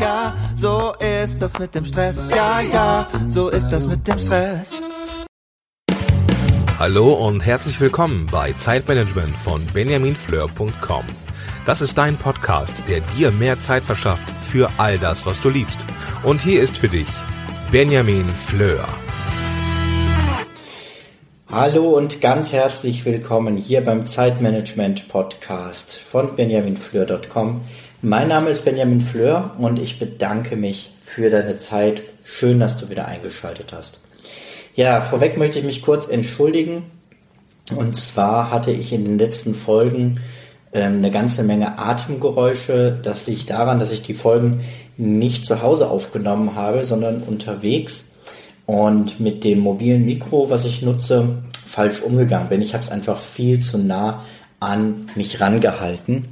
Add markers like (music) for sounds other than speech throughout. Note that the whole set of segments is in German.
ja, so ist das mit dem Stress. Ja, ja, so ist das mit dem Stress. Hallo und herzlich willkommen bei Zeitmanagement von benjaminfleur.com. Das ist dein Podcast, der dir mehr Zeit verschafft für all das, was du liebst. Und hier ist für dich Benjamin Fleur. Hallo und ganz herzlich willkommen hier beim Zeitmanagement Podcast von benjaminfleur.com. Mein Name ist Benjamin Fleur und ich bedanke mich für deine Zeit. Schön, dass du wieder eingeschaltet hast. Ja, vorweg möchte ich mich kurz entschuldigen. Und zwar hatte ich in den letzten Folgen ähm, eine ganze Menge Atemgeräusche. Das liegt daran, dass ich die Folgen nicht zu Hause aufgenommen habe, sondern unterwegs und mit dem mobilen Mikro, was ich nutze, falsch umgegangen bin. Ich habe es einfach viel zu nah an mich rangehalten.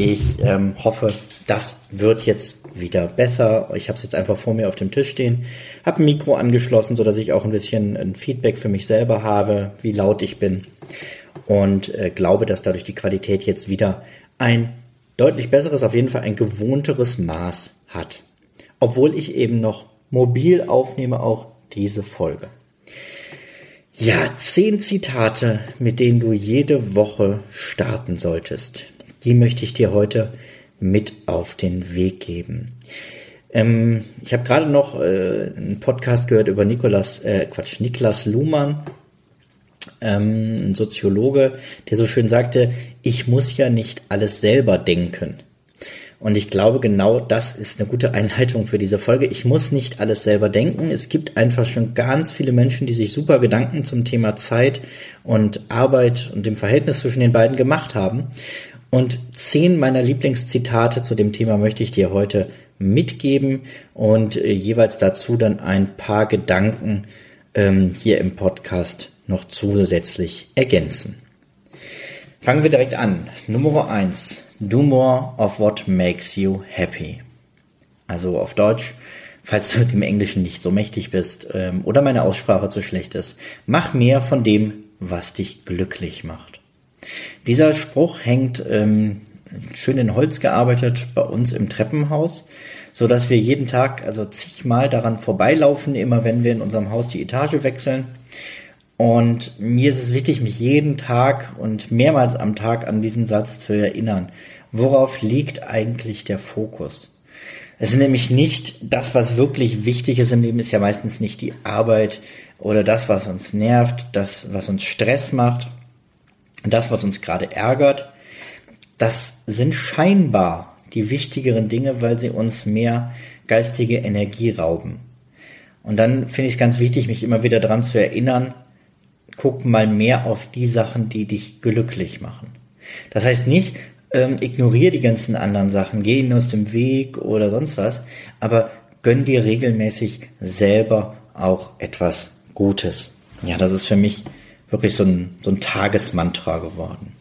Ich ähm, hoffe, das wird jetzt wieder besser. Ich habe es jetzt einfach vor mir auf dem Tisch stehen, habe ein Mikro angeschlossen, so dass ich auch ein bisschen ein Feedback für mich selber habe, wie laut ich bin und äh, glaube, dass dadurch die Qualität jetzt wieder ein deutlich besseres, auf jeden Fall ein gewohnteres Maß hat. Obwohl ich eben noch mobil aufnehme, auch diese Folge. Ja, zehn Zitate, mit denen du jede Woche starten solltest. Die möchte ich dir heute mit auf den Weg geben. Ähm, ich habe gerade noch äh, einen Podcast gehört über Nikolas, äh, Quatsch, Niklas Luhmann, ähm, ein Soziologe, der so schön sagte, ich muss ja nicht alles selber denken. Und ich glaube, genau das ist eine gute Einleitung für diese Folge. Ich muss nicht alles selber denken. Es gibt einfach schon ganz viele Menschen, die sich super Gedanken zum Thema Zeit und Arbeit und dem Verhältnis zwischen den beiden gemacht haben. Und zehn meiner Lieblingszitate zu dem Thema möchte ich dir heute mitgeben und äh, jeweils dazu dann ein paar Gedanken ähm, hier im Podcast noch zusätzlich ergänzen. Fangen wir direkt an. Nummer eins: Do more of what makes you happy. Also auf Deutsch, falls du dem Englischen nicht so mächtig bist ähm, oder meine Aussprache zu schlecht ist, mach mehr von dem, was dich glücklich macht. Dieser Spruch hängt ähm, schön in Holz gearbeitet bei uns im Treppenhaus, so dass wir jeden Tag also zigmal daran vorbeilaufen, immer wenn wir in unserem Haus die Etage wechseln. Und mir ist es wichtig, mich jeden Tag und mehrmals am Tag an diesen Satz zu erinnern. Worauf liegt eigentlich der Fokus? Es ist nämlich nicht das, was wirklich wichtig ist im Leben, ist ja meistens nicht die Arbeit oder das, was uns nervt, das, was uns Stress macht, das, was uns gerade ärgert, das sind scheinbar die wichtigeren Dinge, weil sie uns mehr geistige Energie rauben. Und dann finde ich es ganz wichtig, mich immer wieder daran zu erinnern, guck mal mehr auf die Sachen, die dich glücklich machen. Das heißt nicht, ähm, ignoriere die ganzen anderen Sachen, geh ihnen aus dem Weg oder sonst was, aber gönn dir regelmäßig selber auch etwas Gutes. Ja, das ist für mich wirklich so ein, so ein Tagesmantra geworden.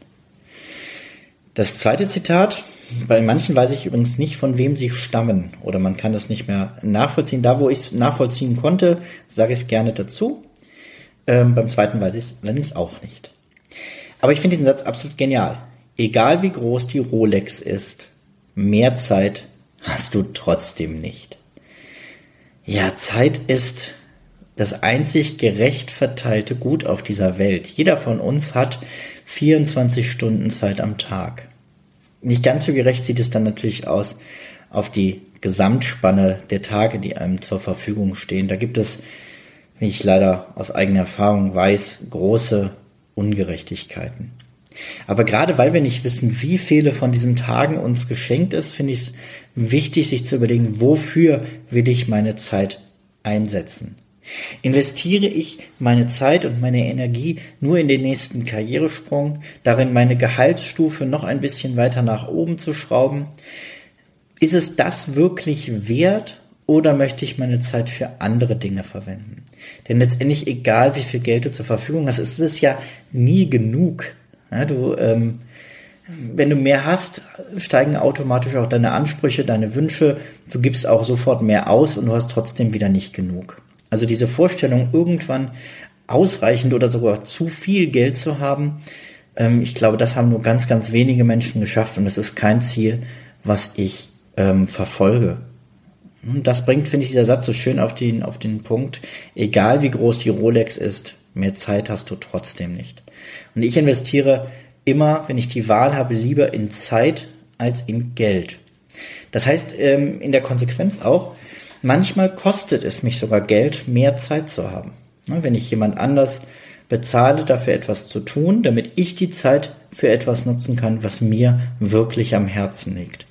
Das zweite Zitat, bei manchen weiß ich übrigens nicht, von wem sie stammen oder man kann das nicht mehr nachvollziehen. Da, wo ich es nachvollziehen konnte, sage ich es gerne dazu. Ähm, beim zweiten weiß ich es allerdings auch nicht. Aber ich finde diesen Satz absolut genial. Egal wie groß die Rolex ist, mehr Zeit hast du trotzdem nicht. Ja, Zeit ist das einzig gerecht verteilte Gut auf dieser Welt. Jeder von uns hat 24 Stunden Zeit am Tag. Nicht ganz so gerecht sieht es dann natürlich aus auf die Gesamtspanne der Tage, die einem zur Verfügung stehen. Da gibt es, wie ich leider aus eigener Erfahrung weiß, große Ungerechtigkeiten. Aber gerade weil wir nicht wissen, wie viele von diesen Tagen uns geschenkt ist, finde ich es wichtig, sich zu überlegen, wofür will ich meine Zeit einsetzen. Investiere ich meine Zeit und meine Energie nur in den nächsten Karrieresprung, darin meine Gehaltsstufe noch ein bisschen weiter nach oben zu schrauben? Ist es das wirklich wert oder möchte ich meine Zeit für andere Dinge verwenden? Denn letztendlich, egal wie viel Geld du zur Verfügung hast, ist es ja nie genug. Ja, du, ähm, wenn du mehr hast, steigen automatisch auch deine Ansprüche, deine Wünsche. Du gibst auch sofort mehr aus und du hast trotzdem wieder nicht genug. Also diese Vorstellung, irgendwann ausreichend oder sogar zu viel Geld zu haben, ähm, ich glaube, das haben nur ganz, ganz wenige Menschen geschafft und das ist kein Ziel, was ich ähm, verfolge. Das bringt, finde ich, dieser Satz so schön auf den, auf den Punkt. Egal wie groß die Rolex ist, mehr Zeit hast du trotzdem nicht. Und ich investiere immer, wenn ich die Wahl habe, lieber in Zeit als in Geld. Das heißt, ähm, in der Konsequenz auch, manchmal kostet es mich sogar Geld, mehr Zeit zu haben. Wenn ich jemand anders bezahle, dafür etwas zu tun, damit ich die Zeit für etwas nutzen kann, was mir wirklich am Herzen liegt.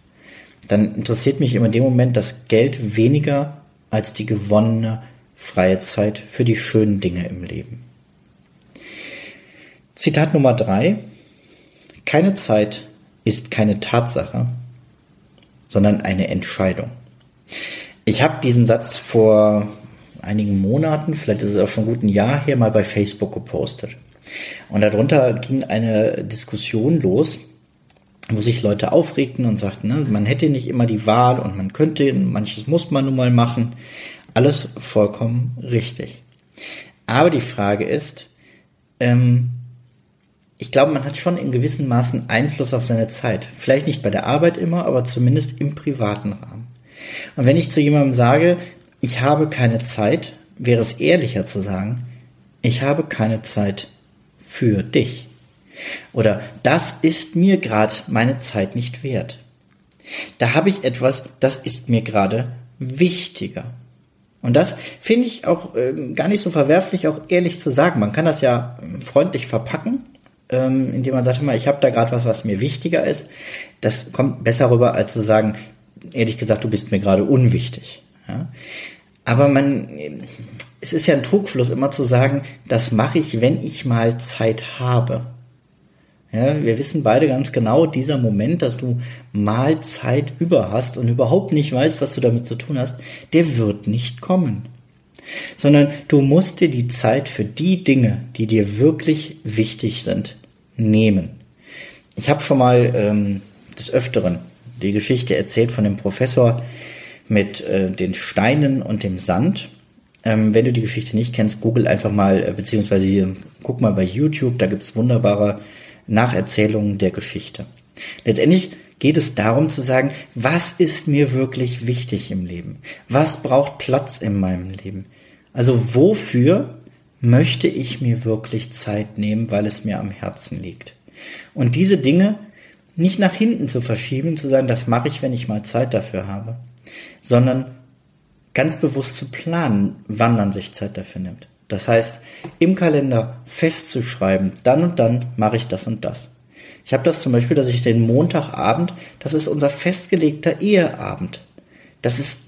Dann interessiert mich immer in dem Moment das Geld weniger als die gewonnene freie Zeit für die schönen Dinge im Leben. Zitat Nummer drei. Keine Zeit ist keine Tatsache, sondern eine Entscheidung. Ich habe diesen Satz vor einigen Monaten, vielleicht ist es auch schon gut ein Jahr her, mal bei Facebook gepostet. Und darunter ging eine Diskussion los, wo sich Leute aufregten und sagten, ne, man hätte nicht immer die Wahl und man könnte, manches muss man nun mal machen. Alles vollkommen richtig. Aber die Frage ist, ähm, ich glaube, man hat schon in gewissen Maßen Einfluss auf seine Zeit. Vielleicht nicht bei der Arbeit immer, aber zumindest im privaten Rahmen. Und wenn ich zu jemandem sage, ich habe keine Zeit, wäre es ehrlicher zu sagen, ich habe keine Zeit für dich. Oder das ist mir gerade meine Zeit nicht wert. Da habe ich etwas, das ist mir gerade wichtiger. Und das finde ich auch äh, gar nicht so verwerflich, auch ehrlich zu sagen. Man kann das ja freundlich verpacken, ähm, indem man sagt, mal, ich habe da gerade was, was mir wichtiger ist. Das kommt besser rüber, als zu sagen, ehrlich gesagt, du bist mir gerade unwichtig. Ja? Aber man, es ist ja ein Trugschluss immer zu sagen, das mache ich, wenn ich mal Zeit habe. Ja, wir wissen beide ganz genau, dieser Moment, dass du mal Zeit über hast und überhaupt nicht weißt, was du damit zu tun hast, der wird nicht kommen. Sondern du musst dir die Zeit für die Dinge, die dir wirklich wichtig sind, nehmen. Ich habe schon mal ähm, des Öfteren die Geschichte erzählt von dem Professor mit äh, den Steinen und dem Sand. Ähm, wenn du die Geschichte nicht kennst, google einfach mal, äh, beziehungsweise guck mal bei YouTube, da gibt's wunderbare Nacherzählungen der Geschichte. Letztendlich geht es darum zu sagen, was ist mir wirklich wichtig im Leben? Was braucht Platz in meinem Leben? Also wofür möchte ich mir wirklich Zeit nehmen, weil es mir am Herzen liegt? Und diese Dinge nicht nach hinten zu verschieben, zu sagen, das mache ich, wenn ich mal Zeit dafür habe, sondern ganz bewusst zu planen, wann man sich Zeit dafür nimmt. Das heißt, im Kalender festzuschreiben, dann und dann mache ich das und das. Ich habe das zum Beispiel, dass ich den Montagabend, das ist unser festgelegter Eheabend. Das ist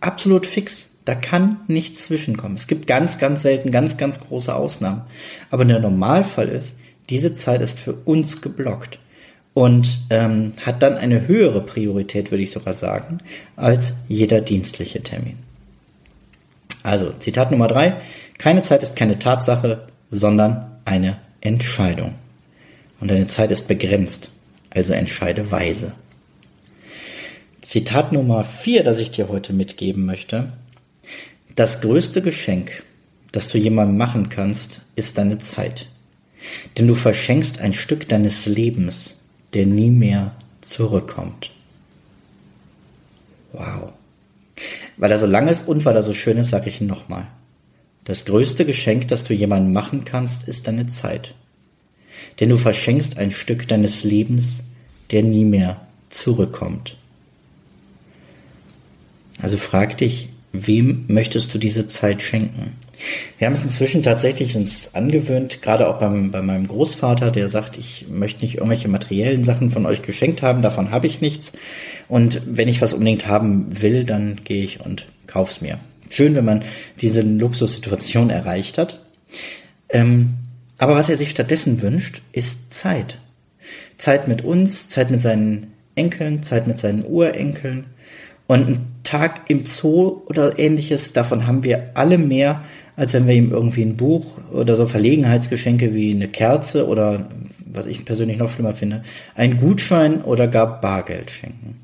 absolut fix. Da kann nichts zwischenkommen. Es gibt ganz, ganz selten ganz, ganz große Ausnahmen. Aber der Normalfall ist, diese Zeit ist für uns geblockt und ähm, hat dann eine höhere Priorität, würde ich sogar sagen, als jeder dienstliche Termin. Also, Zitat Nummer drei. Keine Zeit ist keine Tatsache, sondern eine Entscheidung. Und deine Zeit ist begrenzt, also entscheide weise. Zitat Nummer vier, das ich dir heute mitgeben möchte. Das größte Geschenk, das du jemandem machen kannst, ist deine Zeit. Denn du verschenkst ein Stück deines Lebens der nie mehr zurückkommt. Wow. Weil er so lang ist und weil er so schön ist, sage ich nochmal. Das größte Geschenk, das du jemandem machen kannst, ist deine Zeit. Denn du verschenkst ein Stück deines Lebens, der nie mehr zurückkommt. Also frag dich, wem möchtest du diese Zeit schenken? Wir haben es inzwischen tatsächlich uns angewöhnt, gerade auch beim, bei meinem Großvater, der sagt, ich möchte nicht irgendwelche materiellen Sachen von euch geschenkt haben, davon habe ich nichts. Und wenn ich was unbedingt haben will, dann gehe ich und kauf's mir. Schön, wenn man diese Luxussituation erreicht hat. Ähm, aber was er sich stattdessen wünscht, ist Zeit. Zeit mit uns, Zeit mit seinen Enkeln, Zeit mit seinen Urenkeln. Und ein Tag im Zoo oder ähnliches, davon haben wir alle mehr, als wenn wir ihm irgendwie ein Buch oder so Verlegenheitsgeschenke wie eine Kerze oder, was ich persönlich noch schlimmer finde, einen Gutschein oder gar Bargeld schenken.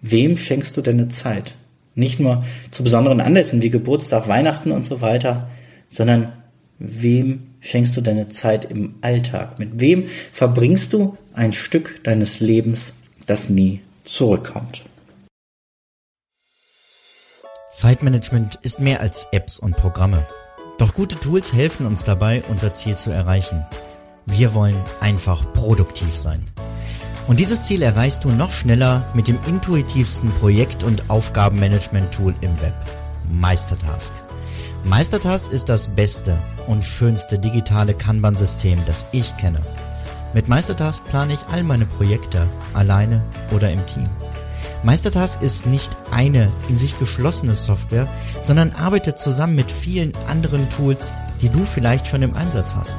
Wem schenkst du deine Zeit? Nicht nur zu besonderen Anlässen wie Geburtstag, Weihnachten und so weiter, sondern wem schenkst du deine Zeit im Alltag? Mit wem verbringst du ein Stück deines Lebens, das nie zurückkommt? Zeitmanagement ist mehr als Apps und Programme. Doch gute Tools helfen uns dabei, unser Ziel zu erreichen. Wir wollen einfach produktiv sein. Und dieses Ziel erreichst du noch schneller mit dem intuitivsten Projekt- und Aufgabenmanagement-Tool im Web, Meistertask. Meistertask ist das beste und schönste digitale Kanban-System, das ich kenne. Mit Meistertask plane ich all meine Projekte, alleine oder im Team. Meistertask ist nicht eine in sich geschlossene Software, sondern arbeitet zusammen mit vielen anderen Tools, die du vielleicht schon im Einsatz hast.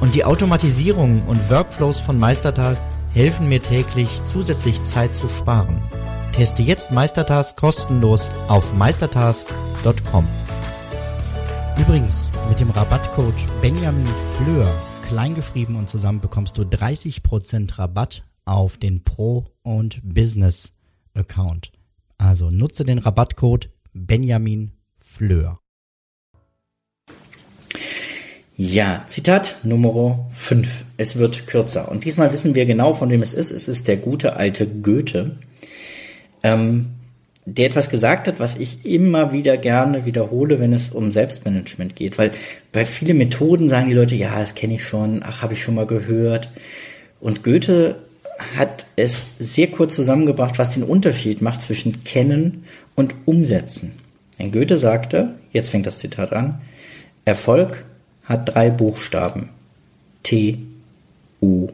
Und die Automatisierungen und Workflows von Meistertask helfen mir täglich zusätzlich Zeit zu sparen. Teste jetzt Meistertask kostenlos auf meistertask.com. Übrigens, mit dem Rabattcode Benjamin Fleur, kleingeschrieben und zusammen bekommst du 30% Rabatt auf den Pro und Business Account. Also nutze den Rabattcode Benjamin Fleur. Ja, Zitat Nummer 5. Es wird kürzer. Und diesmal wissen wir genau, von wem es ist. Es ist der gute alte Goethe, ähm, der etwas gesagt hat, was ich immer wieder gerne wiederhole, wenn es um Selbstmanagement geht. Weil bei vielen Methoden sagen die Leute, ja, das kenne ich schon, ach, habe ich schon mal gehört. Und Goethe hat es sehr kurz zusammengebracht, was den Unterschied macht zwischen kennen und umsetzen. Ein Goethe sagte, jetzt fängt das Zitat an, Erfolg hat drei Buchstaben. T, U,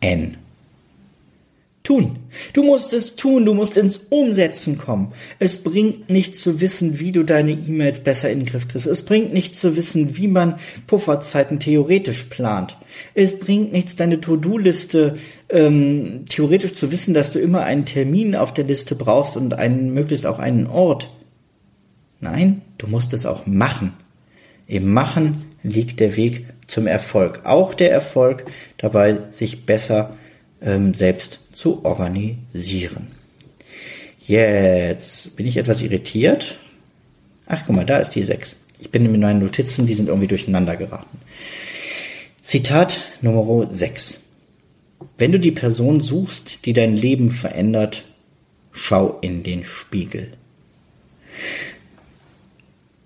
N tun. Du musst es tun, du musst ins Umsetzen kommen. Es bringt nichts zu wissen, wie du deine E-Mails besser in den Griff kriegst. Es bringt nichts zu wissen, wie man Pufferzeiten theoretisch plant. Es bringt nichts, deine To-Do-Liste ähm, theoretisch zu wissen, dass du immer einen Termin auf der Liste brauchst und einen, möglichst auch einen Ort. Nein, du musst es auch machen. Im Machen liegt der Weg zum Erfolg. Auch der Erfolg dabei, sich besser ähm, selbst zu organisieren. Jetzt bin ich etwas irritiert. Ach, guck mal, da ist die 6. Ich bin in meinen Notizen, die sind irgendwie durcheinander geraten. Zitat Nummer 6. Wenn du die Person suchst, die dein Leben verändert, schau in den Spiegel.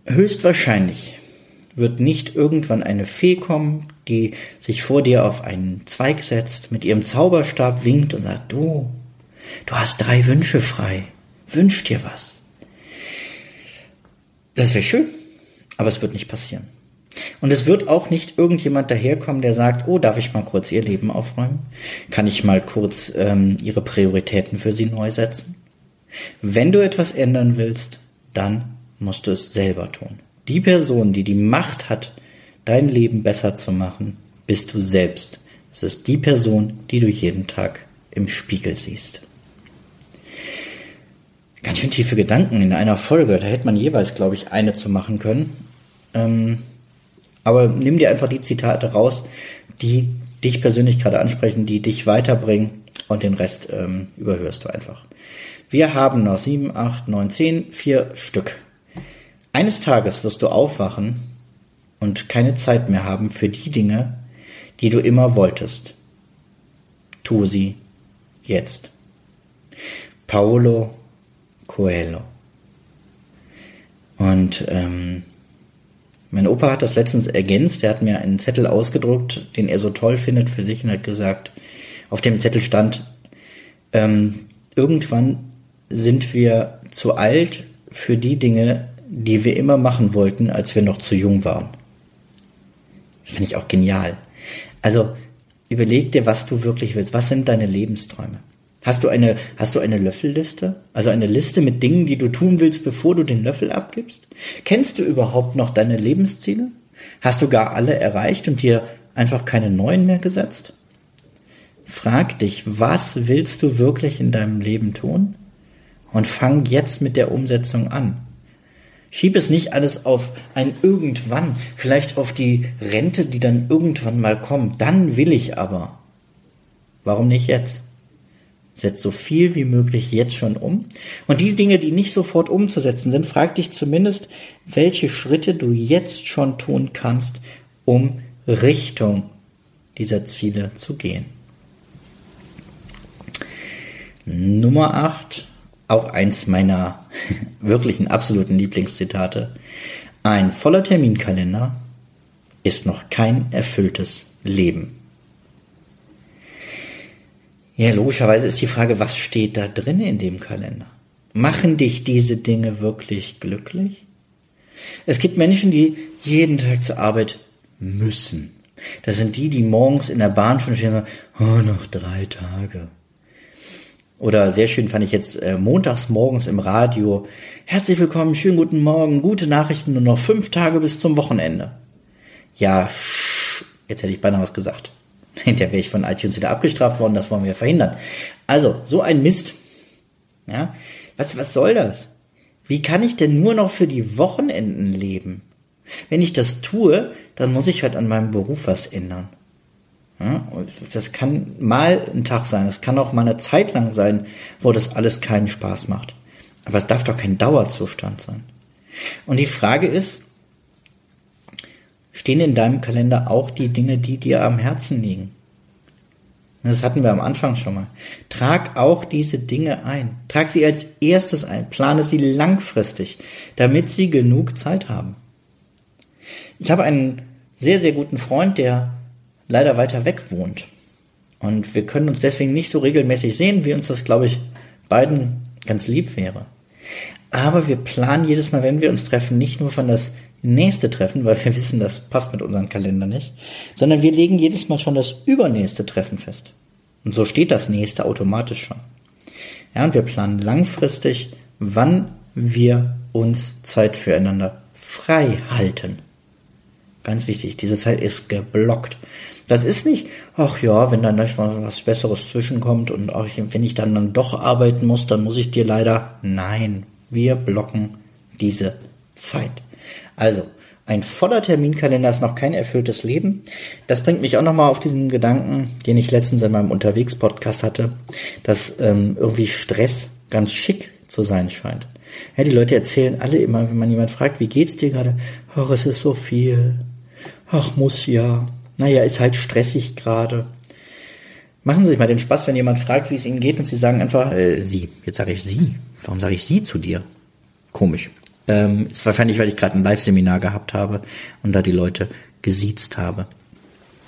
Höchstwahrscheinlich wird nicht irgendwann eine Fee kommen, die sich vor dir auf einen Zweig setzt, mit ihrem Zauberstab winkt und sagt, du, du hast drei Wünsche frei, wünsch dir was. Das wäre schön, aber es wird nicht passieren. Und es wird auch nicht irgendjemand daherkommen, der sagt, oh, darf ich mal kurz ihr Leben aufräumen? Kann ich mal kurz ähm, ihre Prioritäten für sie neu setzen? Wenn du etwas ändern willst, dann musst du es selber tun. Die Person, die die Macht hat, dein Leben besser zu machen, bist du selbst. Es ist die Person, die du jeden Tag im Spiegel siehst. Ganz schön tiefe Gedanken in einer Folge. Da hätte man jeweils, glaube ich, eine zu machen können. Ähm, aber nimm dir einfach die Zitate raus, die dich persönlich gerade ansprechen, die dich weiterbringen und den Rest ähm, überhörst du einfach. Wir haben noch sieben, acht, neun, zehn, vier Stück. Eines Tages wirst du aufwachen und keine Zeit mehr haben für die Dinge, die du immer wolltest. Tu sie jetzt. Paolo Coelho. Und ähm, mein Opa hat das letztens ergänzt. Er hat mir einen Zettel ausgedruckt, den er so toll findet für sich und hat gesagt, auf dem Zettel stand, ähm, irgendwann sind wir zu alt für die Dinge, die wir immer machen wollten, als wir noch zu jung waren. Finde ich auch genial. Also überleg dir, was du wirklich willst. Was sind deine Lebensträume? Hast du eine, hast du eine Löffelliste? Also eine Liste mit Dingen, die du tun willst, bevor du den Löffel abgibst? Kennst du überhaupt noch deine Lebensziele? Hast du gar alle erreicht und dir einfach keine neuen mehr gesetzt? Frag dich, was willst du wirklich in deinem Leben tun? Und fang jetzt mit der Umsetzung an. Schieb es nicht alles auf ein irgendwann, vielleicht auf die Rente, die dann irgendwann mal kommt. Dann will ich aber. Warum nicht jetzt? Setz so viel wie möglich jetzt schon um. Und die Dinge, die nicht sofort umzusetzen sind, frag dich zumindest, welche Schritte du jetzt schon tun kannst, um Richtung dieser Ziele zu gehen. Nummer 8 auch eins meiner (laughs) wirklichen absoluten Lieblingszitate. Ein voller Terminkalender ist noch kein erfülltes Leben. Ja, logischerweise ist die Frage, was steht da drin in dem Kalender? Machen dich diese Dinge wirklich glücklich? Es gibt Menschen, die jeden Tag zur Arbeit müssen. Das sind die, die morgens in der Bahn schon stehen und sagen, oh, noch drei Tage. Oder sehr schön fand ich jetzt äh, montags morgens im Radio. Herzlich willkommen, schönen guten Morgen, gute Nachrichten, nur noch fünf Tage bis zum Wochenende. Ja, jetzt hätte ich beinahe was gesagt. (laughs) Hinterher wäre ich von iTunes wieder abgestraft worden, das wollen wir verhindern. Also, so ein Mist. Ja, was, was soll das? Wie kann ich denn nur noch für die Wochenenden leben? Wenn ich das tue, dann muss ich halt an meinem Beruf was ändern. Ja, das kann mal ein Tag sein, das kann auch mal eine Zeit lang sein, wo das alles keinen Spaß macht. Aber es darf doch kein Dauerzustand sein. Und die Frage ist, stehen in deinem Kalender auch die Dinge, die dir am Herzen liegen? Das hatten wir am Anfang schon mal. Trag auch diese Dinge ein. Trag sie als erstes ein. Plane sie langfristig, damit sie genug Zeit haben. Ich habe einen sehr, sehr guten Freund, der leider weiter weg wohnt. Und wir können uns deswegen nicht so regelmäßig sehen, wie uns das, glaube ich, beiden ganz lieb wäre. Aber wir planen jedes Mal, wenn wir uns treffen, nicht nur schon das nächste Treffen, weil wir (laughs) wissen, das passt mit unserem Kalender nicht, sondern wir legen jedes Mal schon das übernächste Treffen fest. Und so steht das nächste automatisch schon. Ja, und wir planen langfristig, wann wir uns Zeit füreinander frei halten. Ganz wichtig, diese Zeit ist geblockt. Das ist nicht, ach ja, wenn dann nicht was Besseres zwischenkommt und auch wenn ich dann, dann doch arbeiten muss, dann muss ich dir leider. Nein, wir blocken diese Zeit. Also, ein voller Terminkalender ist noch kein erfülltes Leben. Das bringt mich auch nochmal auf diesen Gedanken, den ich letztens in meinem Unterwegs-Podcast hatte, dass ähm, irgendwie Stress ganz schick zu sein scheint. Ja, die Leute erzählen alle immer, wenn man jemand fragt, wie geht's dir gerade? Ach, es ist so viel. Ach, muss ja. Naja, ist halt stressig gerade. Machen Sie sich mal den Spaß, wenn jemand fragt, wie es Ihnen geht, und Sie sagen einfach, äh, Sie. Jetzt sage ich Sie. Warum sage ich Sie zu dir? Komisch. Ähm, ist wahrscheinlich, weil ich gerade ein Live-Seminar gehabt habe und da die Leute gesiezt habe.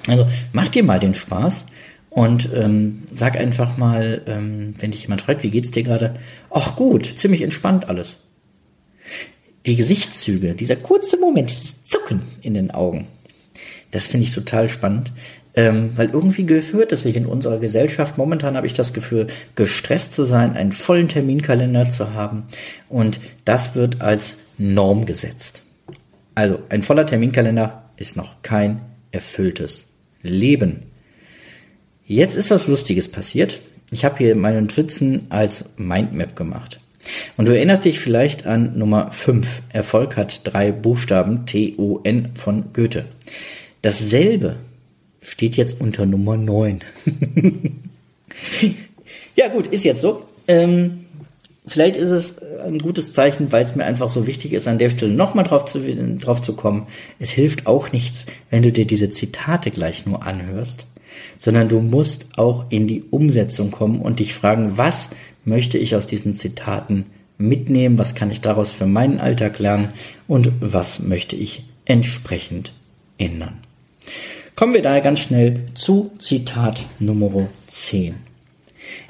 Also mach dir mal den Spaß und ähm, sag einfach mal, ähm, wenn dich jemand fragt, wie geht's dir gerade? Ach gut, ziemlich entspannt alles. Die Gesichtszüge, dieser kurze Moment, dieses Zucken in den Augen, das finde ich total spannend, ähm, weil irgendwie geführt es sich in unserer Gesellschaft. Momentan habe ich das Gefühl, gestresst zu sein, einen vollen Terminkalender zu haben und das wird als Norm gesetzt. Also ein voller Terminkalender ist noch kein erfülltes Leben. Jetzt ist was Lustiges passiert. Ich habe hier meinen Twitzen als Mindmap gemacht. Und du erinnerst dich vielleicht an Nummer 5. Erfolg hat drei Buchstaben T-O-N von Goethe. Dasselbe steht jetzt unter Nummer 9. (laughs) ja gut, ist jetzt so. Ähm, vielleicht ist es ein gutes Zeichen, weil es mir einfach so wichtig ist, an der Stelle nochmal drauf zu, drauf zu kommen. Es hilft auch nichts, wenn du dir diese Zitate gleich nur anhörst, sondern du musst auch in die Umsetzung kommen und dich fragen, was möchte ich aus diesen Zitaten mitnehmen, was kann ich daraus für meinen Alltag lernen und was möchte ich entsprechend ändern. Kommen wir daher ganz schnell zu Zitat Nummer 10.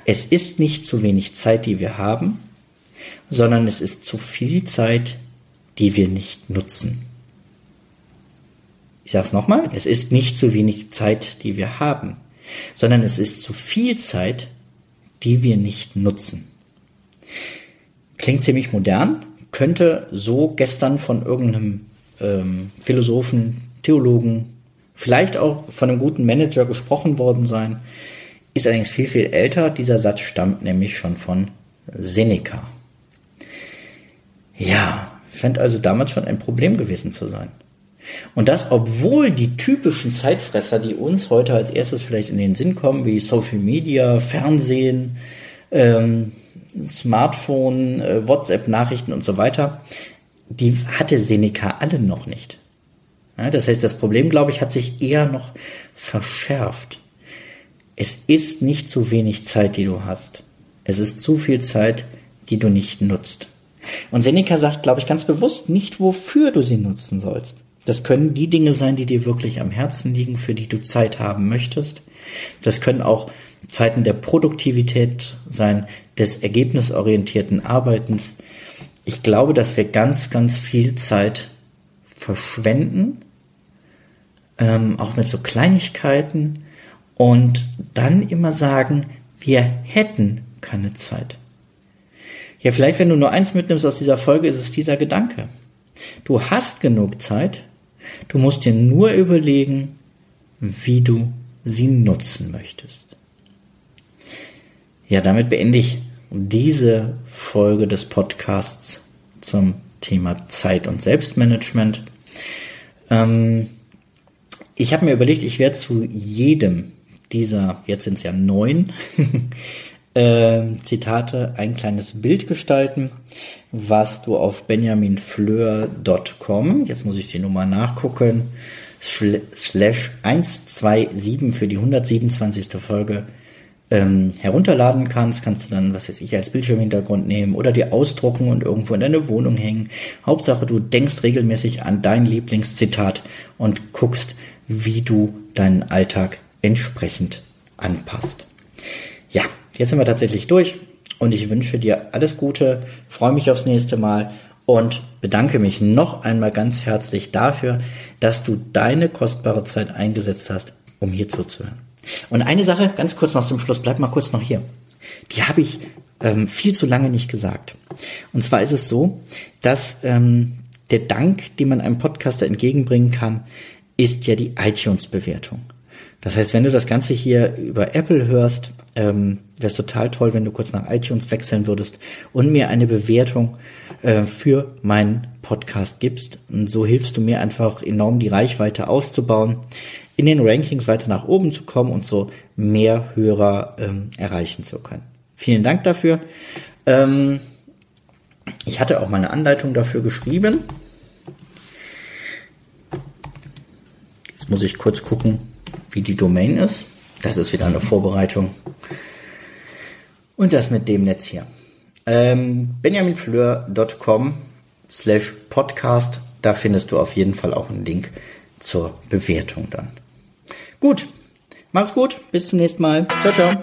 Es ist nicht zu wenig Zeit, die wir haben, sondern es ist zu viel Zeit, die wir nicht nutzen. Ich sage es nochmal, es ist nicht zu wenig Zeit, die wir haben, sondern es ist zu viel Zeit, die wir nicht nutzen. Klingt ziemlich modern, könnte so gestern von irgendeinem ähm, Philosophen, Theologen, vielleicht auch von einem guten Manager gesprochen worden sein, ist allerdings viel, viel älter. Dieser Satz stammt nämlich schon von Seneca. Ja, scheint also damals schon ein Problem gewesen zu sein. Und das, obwohl die typischen Zeitfresser, die uns heute als erstes vielleicht in den Sinn kommen, wie Social Media, Fernsehen, ähm, Smartphone, äh, WhatsApp-Nachrichten und so weiter, die hatte Seneca alle noch nicht. Ja, das heißt, das Problem, glaube ich, hat sich eher noch verschärft. Es ist nicht zu wenig Zeit, die du hast. Es ist zu viel Zeit, die du nicht nutzt. Und Seneca sagt, glaube ich, ganz bewusst nicht, wofür du sie nutzen sollst. Das können die Dinge sein, die dir wirklich am Herzen liegen, für die du Zeit haben möchtest. Das können auch Zeiten der Produktivität sein, des ergebnisorientierten Arbeitens. Ich glaube, dass wir ganz, ganz viel Zeit verschwenden, ähm, auch mit so Kleinigkeiten und dann immer sagen, wir hätten keine Zeit. Ja, vielleicht, wenn du nur eins mitnimmst aus dieser Folge, ist es dieser Gedanke. Du hast genug Zeit, du musst dir nur überlegen, wie du sie nutzen möchtest. Ja, damit beende ich diese Folge des Podcasts zum Thema Zeit und Selbstmanagement. Ähm, ich habe mir überlegt, ich werde zu jedem dieser, jetzt sind es ja neun, (laughs) äh, Zitate ein kleines Bild gestalten, was du auf benjaminfleur.com, jetzt muss ich die Nummer nachgucken, slash 127 für die 127. Folge ähm, herunterladen kannst, kannst du dann, was weiß ich, als Bildschirmhintergrund nehmen oder dir ausdrucken und irgendwo in deine Wohnung hängen. Hauptsache, du denkst regelmäßig an dein Lieblingszitat und guckst, wie du deinen Alltag entsprechend anpasst. Ja, jetzt sind wir tatsächlich durch und ich wünsche dir alles Gute, freue mich aufs nächste Mal und bedanke mich noch einmal ganz herzlich dafür, dass du deine kostbare Zeit eingesetzt hast, um hier zuzuhören. Und eine Sache, ganz kurz noch zum Schluss, bleib mal kurz noch hier. Die habe ich ähm, viel zu lange nicht gesagt. Und zwar ist es so, dass ähm, der Dank, den man einem Podcaster entgegenbringen kann, ist ja die iTunes-Bewertung. Das heißt, wenn du das Ganze hier über Apple hörst, ähm, wäre es total toll, wenn du kurz nach iTunes wechseln würdest und mir eine Bewertung äh, für meinen Podcast gibst. Und so hilfst du mir einfach enorm, die Reichweite auszubauen in den Rankings weiter nach oben zu kommen und so mehr Hörer ähm, erreichen zu können. Vielen Dank dafür. Ähm, ich hatte auch mal eine Anleitung dafür geschrieben. Jetzt muss ich kurz gucken, wie die Domain ist. Das ist wieder eine Vorbereitung. Und das mit dem Netz hier. Ähm, benjaminfleur.com slash podcast. Da findest du auf jeden Fall auch einen Link zur Bewertung dann. Gut, mach's gut, bis zum nächsten Mal. Ciao, ciao.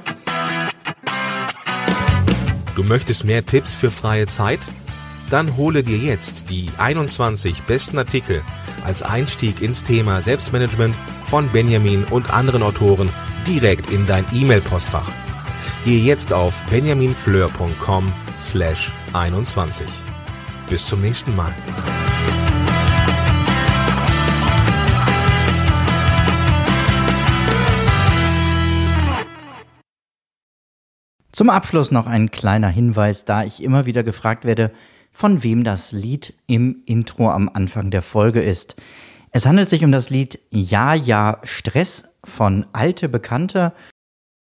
Du möchtest mehr Tipps für freie Zeit? Dann hole dir jetzt die 21 besten Artikel als Einstieg ins Thema Selbstmanagement von Benjamin und anderen Autoren direkt in dein E-Mail-Postfach. Gehe jetzt auf benjaminfleur.com slash 21. Bis zum nächsten Mal. Zum Abschluss noch ein kleiner Hinweis, da ich immer wieder gefragt werde, von wem das Lied im Intro am Anfang der Folge ist. Es handelt sich um das Lied Ja, ja, Stress von Alte Bekannte